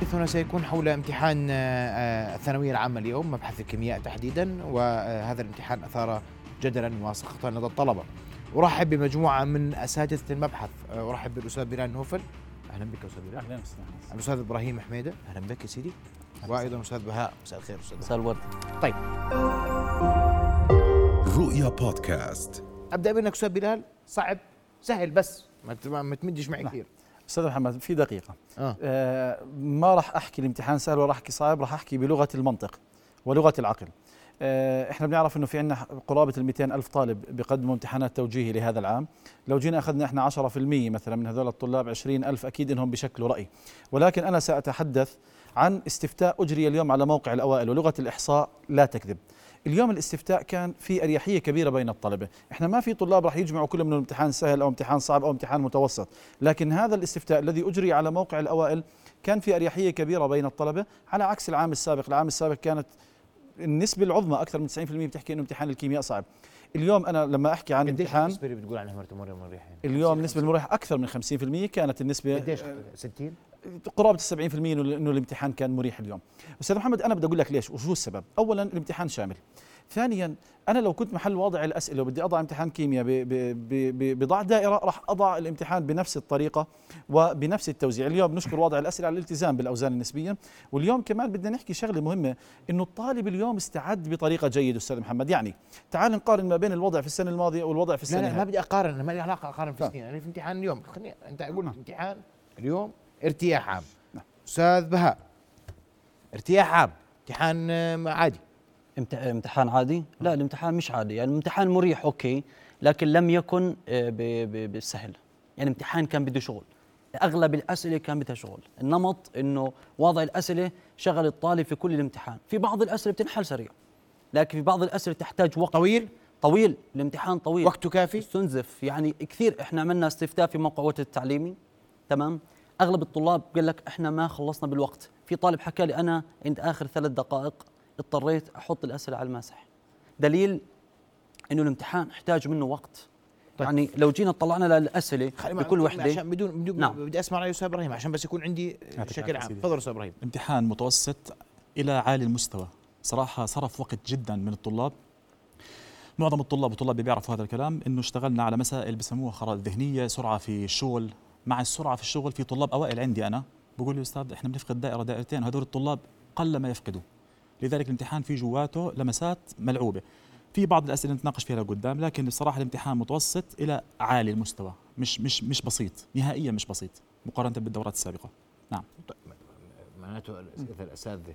حديثنا سيكون حول امتحان آه، الثانوية العامة اليوم مبحث الكيمياء تحديدا وهذا الامتحان أثار جدلا وسخطا لدى الطلبة. أرحب بمجموعة من أساتذة المبحث. آه، أرحب بالأستاذ بلال نوفل. أهلا بك أستاذ بلال. أهلا وسهلا. الأستاذ إبراهيم حميدة. أهلا بك يا سيدي. وأيضا أستاذ بهاء. مساء الخير أستاذ. مساء الورد. طيب. رؤيا بودكاست. أبدأ منك أستاذ بلال. صعب. سهل بس. ما ت- ما تمدش معي نعم. كثير. أستاذ محمد في دقيقة. آه. آه ما راح أحكي الامتحان سهل ولا راح أحكي صعب راح أحكي بلغة المنطق ولغة العقل. آه إحنا بنعرف إنه في عندنا قرابة ال 200 ألف طالب بيقدموا امتحانات توجيهي لهذا العام. لو جينا أخذنا إحنا 10% مثلا من هذول الطلاب 20 ألف أكيد إنهم بشكلوا رأي. ولكن أنا سأتحدث عن استفتاء أجري اليوم على موقع الأوائل ولغة الإحصاء لا تكذب. اليوم الاستفتاء كان في أريحية كبيرة بين الطلبة، إحنا ما في طلاب راح يجمعوا كلهم من امتحان سهل أو امتحان صعب أو امتحان متوسط، لكن هذا الاستفتاء الذي أجري على موقع الأوائل كان في أريحية كبيرة بين الطلبة على عكس العام السابق، العام السابق كانت النسبة العظمى أكثر من 90% بتحكي إنه امتحان الكيمياء صعب. اليوم أنا لما أحكي عن قديش امتحان النسبة اللي بتقول عنها مرة مريحة اليوم النسبة المريحه أكثر من 50% كانت النسبة قديش 60 قرابة ال 70% انه إنه الامتحان كان مريح اليوم. أستاذ محمد أنا بدي أقول لك ليش وشو السبب؟ اولا الامتحان شامل. ثانيا أنا لو كنت محل واضع الأسئلة وبدي أضع امتحان كيمياء بضع دائرة راح أضع الامتحان بنفس الطريقة وبنفس التوزيع، اليوم نشكر واضع الأسئلة على الالتزام بالأوزان النسبيه، واليوم كمان بدنا نحكي شغلة مهمة إنه الطالب اليوم استعد بطريقة جيدة أستاذ محمد، يعني تعال نقارن ما بين الوضع في السنة الماضية والوضع في السنة لا لا ما. بدي أقارن أنا ما لي علاقة أقارن في لا. السنين أنا في امتحان اليوم خليني أنت أقول نعم. امتحان اليوم ارتياح عام نعم. أستاذ بهاء ارتياح عام امتحان عادي امتحان عادي؟ لا الامتحان مش عادي. يعني امتحان مريح أوكي لكن لم يكن آه، بالسهل يعني امتحان كان بده شغل. أغلب الأسئلة كان بدها شغل. النمط إنه وضع الأسئلة شغل الطالب في كل الامتحان. في بعض الأسئلة بتنحل سريع لكن في بعض الأسئلة تحتاج وقت. طويل؟ طويل. الامتحان طويل. وقته كافي؟ استنزف يعني كثير إحنا عملنا استفتاء في موقع وتر التعليمي. تمام؟ أغلب الطلاب قال لك إحنا ما خلصنا بالوقت. في طالب حكى لي أنا عند آخر ثلاث دقائق اضطريت أحط الأسئلة على الماسح دليل إنه الامتحان أحتاج منه وقت. طيب. يعني لو جينا طلعنا للأسئلة بكل وحده عشان بدون بدون نعم. بدي أسمع رأي أستاذ إبراهيم عشان بس يكون عندي بشكل عام. تفضل أستاذ إبراهيم. امتحان متوسط إلى عالي المستوى. صراحة صرف وقت جدا من الطلاب. معظم الطلاب والطلاب اللي بيعرفوا هذا الكلام إنه اشتغلنا على مسائل بسموها خرائط ذهنية سرعة في الشغل. مع السرعة في الشغل في طلاب أوائل عندي أنا. بقول لي أستاذ إحنا بنفقد دائرة دائرتين هذول الطلاب قل ما يفقدوا. لذلك الامتحان فيه جواته لمسات ملعوبة. في بعض الأسئلة نتناقش فيها لقدام لكن بصراحة الامتحان متوسط إلى عالي المستوى مش مش مش بسيط نهائيا مش بسيط مقارنة بالدورات السابقة. نعم. معناته الاسئله الأساتذة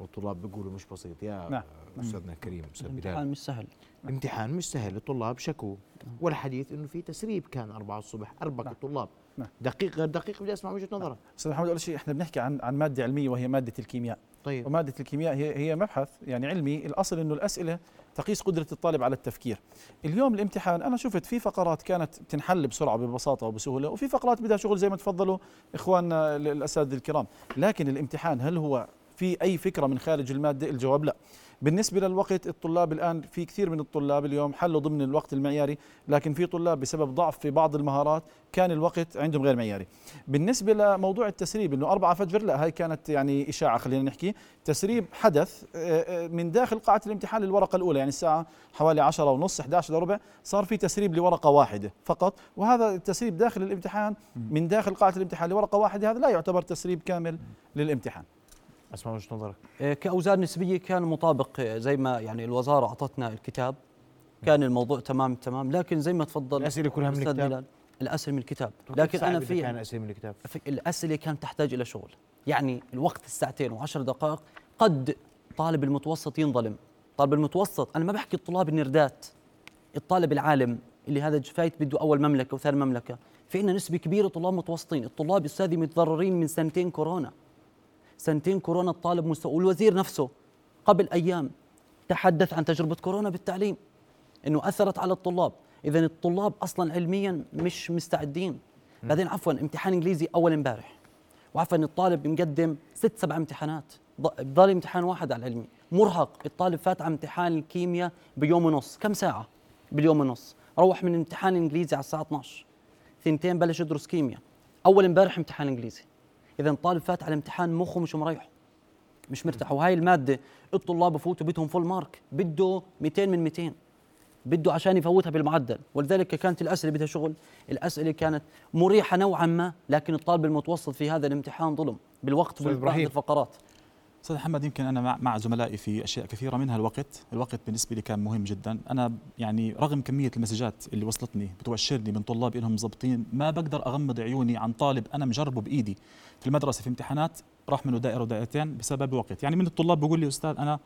والطلاب بيقولوا مش بسيط. يا نعم. أستاذنا الكريم أستاذ الامتحان مش سهل. امتحان مش سهل. الطلاب شكوا. والحديث إنه في تسريب كان 4 الصبح اربك نعم. الطلاب. نعم. دقيق غير دقيق بدي أسمع وجهة نظرك. أستاذ محمد أول شيء إحنا بنحكي عن عن مادة علمية وهي مادة الكيمياء. طيب. ومادة الكيمياء هي هي مبحث يعني علمي الأصل أنه الأسئلة تقيس قدرة الطالب على التفكير. اليوم الامتحان أنا شفت في فقرات كانت تنحل بسرعة ببساطة وبسهولة وفي فقرات بدها شغل زي ما تفضلوا إخواننا ال- الأساتذة الكرام. لكن الامتحان هل هو في أي فكرة من خارج المادة؟ الجواب لا. بالنسبة للوقت الطلاب الآن في كثير من الطلاب اليوم حلوا ضمن الوقت المعياري لكن في طلاب بسبب ضعف في بعض المهارات كان الوقت عندهم غير معياري. بالنسبة لموضوع التسريب إنه أربعة فجر لا هاي كانت يعني إشاعة خلينا نحكي. تسريب حدث آه، آه، من داخل قاعة الامتحان للورقة الأولى يعني الساعة حوالي 10 ونص 11 الا ربع صار في تسريب لورقة واحدة فقط. وهذا التسريب داخل الامتحان من داخل قاعة الامتحان لورقة واحدة هذا لا يعتبر تسريب كامل للامتحان. أسمع وجهة نظرك. آه، كأوزان نسبية كان مطابق آه، زي ما يعني الوزارة أعطتنا الكتاب. كان الموضوع تمام تمام. لكن زي ما تفضل الأسئلة كلها من الكتاب؟ بلال، الأسئلة من الكتاب. لكن إذا في كان اسئله من الكتاب؟ في- الأسئلة كانت تحتاج إلى شغل. يعني الوقت الساعتين وعشر دقائق قد طالب المتوسط ينظلم. طالب المتوسط أنا ما بحكي الطلاب النردات الطالب العالم اللي هذا فايت بده أول مملكة وثاني مملكة. في عندنا نسبة كبيرة طلاب متوسطين. الطلاب أستاذي متضررين من سنتين كورونا. سنتين كورونا الطالب مستوى والوزير نفسه قبل أيام تحدث عن تجربة كورونا بالتعليم إنه أثرت على الطلاب. اذا الطلاب أصلا علميا مش مستعدين. بعدين عفوا امتحان إنجليزي أول امبارح. وعفوا الطالب مقدم ست سبع امتحانات. ض- بضل امتحان واحد على العلمي. مرهق. الطالب فات على امتحان الكيمياء بيوم ونص. كم ساعة؟ باليوم ونص. روح من امتحان إنجليزي على الساعة 12 ثنتين بلش يدرس كيمياء. أول امبارح امتحان إنجليزي. إذا الطالب فات على الامتحان مخه مش مريح مش مرتاح. وهاي المادة الطلاب بفوتوا بدهم فول مارك بده 200 من 200 بده عشان يفوتها بالمعدل. ولذلك كانت الأسئلة بدها شغل. الأسئلة كانت مريحة نوعا ما لكن الطالب المتوسط في هذا الامتحان ظلم. بالوقت إبراهيم. الفقرات. أستاذ محمد يمكن أنا مع, زملائي في أشياء كثيرة منها الوقت، الوقت بالنسبة لي كان مهم جدا، أنا يعني رغم كمية المسجات اللي وصلتني بتبشرني من طلاب انهم مضبطين، ما بقدر أغمض عيوني عن طالب أنا مجربه بإيدي في المدرسة في امتحانات راح منه دائرة ودائرتين بسبب الوقت، يعني من الطلاب بيقول لي أستاذ أنا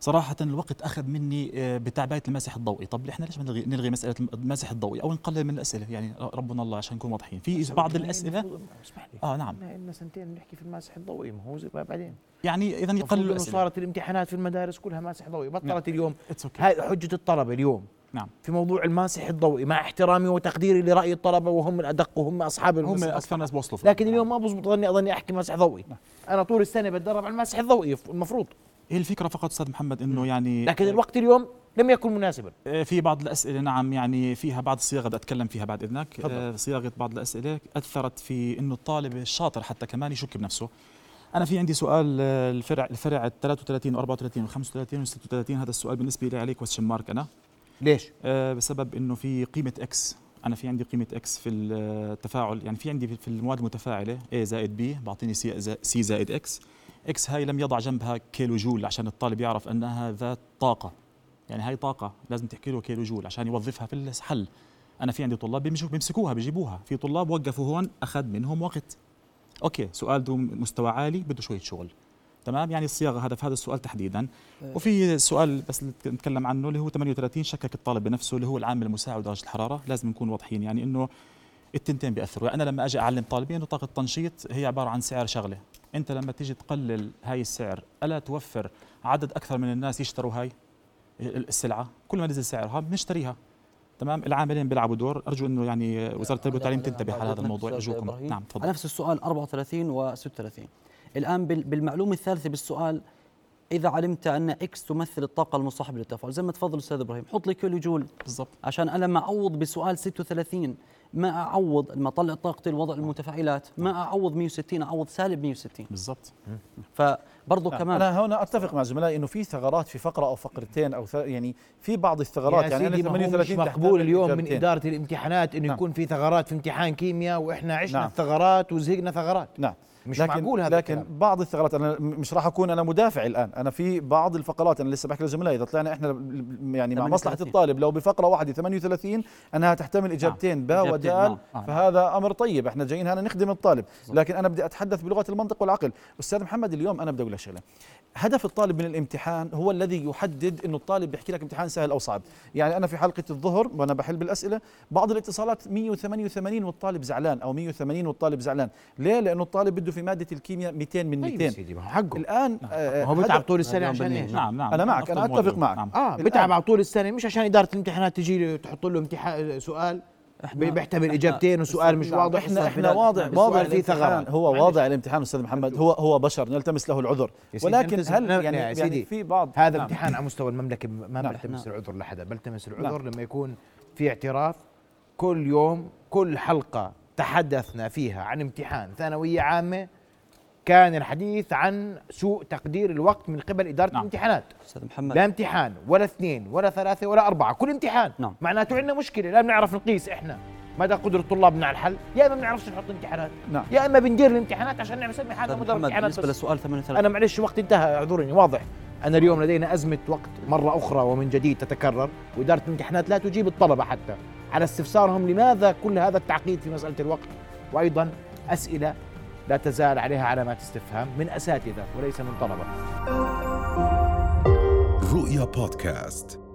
صراحة الوقت أخذ مني آه، بتعبئة المسح الضوئي، طب إحنا ليش ما نلغي, نلغي مسألة المسح الضوئي أو نقلل من الأسئلة؟ يعني ربنا الله عشان نكون واضحين، في بعض الأسئلة اسمح لي. آه نعم. لنا سنتين بنحكي في الماسح الضوئي. ما هو بعدين؟ يعني إذا يقللوا الأسئلة. صارت الامتحانات في المدارس كلها ماسح ضوئي. نعم. بطلت اليوم. It's okay. هاي حجة الطلبه اليوم. نعم. في موضوع الماسح الضوئي مع احترامي وتقديري لرأي الطلبة وهم الأدق وهم أصحاب هم أكثر ناس بوصلوا لكن اليوم ما بزبط ظني أظني أحكي مسح ضوئي. نعم. أنا طول السنة بتدرب على المسح الضوئي المفروض. هي الفكرة فقط أستاذ محمد إنه يعني لكن الوقت اليوم لم يكن مناسبا. آه، في بعض الأسئلة نعم يعني فيها بعض الصياغة بدي أتكلم فيها بعد إذنك. تفضل. آه، صياغة بعض الأسئلة أثرت في إنه الطالب الشاطر حتى كمان يشك بنفسه. أنا في عندي سؤال آه، الفرع الفرع ال 33 و 34 و 35 و 36 هذا السؤال بالنسبة لي عليه question mark أنا. ليش؟ آه، بسبب إنه في قيمة X أنا في عندي قيمة X في التفاعل يعني في عندي في المواد المتفاعلة A زائد B بعطيني C زائد X X هاي لم يضع جنبها كيلو جول عشان الطالب يعرف أنها ذات طاقة. يعني هاي طاقة لازم تحكي له كيلو جول عشان يوظفها في الحل. أنا في عندي طلاب بيمسكوها بيجيبوها. في طلاب وقفوا هون أخذ منهم وقت. okay سؤال ذو مستوى عالي بده شوية شغل. تمام؟ يعني الصياغة هذا في هذا السؤال تحديدا. وفي سؤال بس نتكلم عنه اللي هو 38 شكك الطالب بنفسه اللي هو العامل المساعد درجة الحرارة. لازم نكون واضحين يعني إنه التنتين بيأثروا. يعني أنا لما أجي أعلم طالبي إنه طاقة التنشيط هي عبارة عن سعر شغلة. أنت لما تيجي تقلل هاي السعر ألا توفر عدد أكثر من الناس يشتروا هاي السلعة؟ كل ما نزل سعرها بنشتريها. تمام؟ العاملين بيلعبوا دور. أرجو إنه يعني وزارة التربية والتعليم تنتبه على هذا الموضوع. إبراهيم. نعم على تفضل نفس السؤال 34 و 36 الآن بال- بالمعلومة الثالثة بالسؤال إذا علمت أن إكس تمثل الطاقة المصاحبة للتفاعل زي ما تفضل أستاذ إبراهيم حط لي كيلو جول بالضبط عشان أنا لما أعوض بسؤال 36 ما أعوض لما أطلع طاقتي الوضع المتفاعلات ما أعوض 160 أعوض سالب 160 بالضبط فبرضه نعم. كمان أنا هنا أتفق مع زملائي إنه في ثغرات في فقرة أو فقرتين أو. يعني في بعض الثغرات يعني أنا مش 38 تحتاج مقبول اليوم من. إدارة الامتحانات إنه نعم. يكون في ثغرات في امتحان كيمياء وإحنا عشنا نعم. الثغرات وزهقنا ثغرات نعم مش لكن معقول هذا لكن الكلام. بعض الثغرات أنا مش راح أكون أنا مدافع الآن. أنا في بعض الفقرات أنا لسه بحكي لزملائي إذا طلعنا إحنا يعني مع مصلحة 38. الطالب لو بفقرة واحدة 38 أنها تحتمل إجابتين باء إجابتين، ودال نعم. آه، نعم. فهذا أمر طيب. إحنا جايين هنا نخدم الطالب. لكن أنا بدي أتحدث بلغة المنطق والعقل. أستاذ محمد اليوم أنا بدي أقول لك شغلة. هدف الطالب من الامتحان هو الذي يحدد إنه الطالب بيحكي لك امتحان سهل أو صعب. يعني أنا في حلقة الظهر وأنا بحل بالأسئلة بعض الاتصالات 188 والطالب زعلان أو 180 والطالب زعلان. ليه؟ لأنه الطالب بده في مادة الكيمياء 200 من طيب يا 200 سيدي ما هو حقه الآن آه، هو بيتعب طول السنة اليوم عشان؟ نعم نعم أنا معك، أفضل أنا أتفق موضوع. معك. نعم. آه بتعب على طول السنة مش عشان إدارة الامتحانات تجي تحط له امتحان سؤال بيحتمل إجابتين وسؤال مش نعم، واضح إحنا إحنا السؤال واضع الامتحان ثغرات هو. واضع الامتحان أستاذ محمد هو هو بشر نلتمس له العذر ولكن هل نعم يعني, يا يعني سيدي، في بعض هذا نعم. امتحان على مستوى المملكة ما نعم. بلتمس نعم. العذر لحدا بلتمس العذر لما يكون في اعتراف كل يوم كل حلقة تحدثنا فيها عن امتحان ثانوية عامة كان الحديث عن سوء تقدير الوقت من قبل إدارة نعم. الامتحانات أستاذ محمد لا امتحان ولا اثنين ولا ثلاثة ولا أربعة كل امتحان نعم. معناته عندنا مشكلة لا بنعرف نقيس إحنا مدى قدرة طلابنا على الحل يا إما بنعرفش نحط امتحانات نعم. يا إما بندير الامتحانات عشان نعمل نسمي أستاذ مدرب امتحانات بالنسبة بس. للسؤال 38 أنا معلش وقت انتهى اعذرني واضح أنا اليوم لدينا أزمة وقت مرة أخرى ومن جديد تتكرر وإدارة الامتحانات لا تجيب الطلبة حتى على استفسارهم لماذا كل هذا التعقيد في مسألة الوقت؟ وأيضا أسئلة لا تزال عليها علامات استفهام من أساتذة وليس من طلبة. رؤيا بودكاست.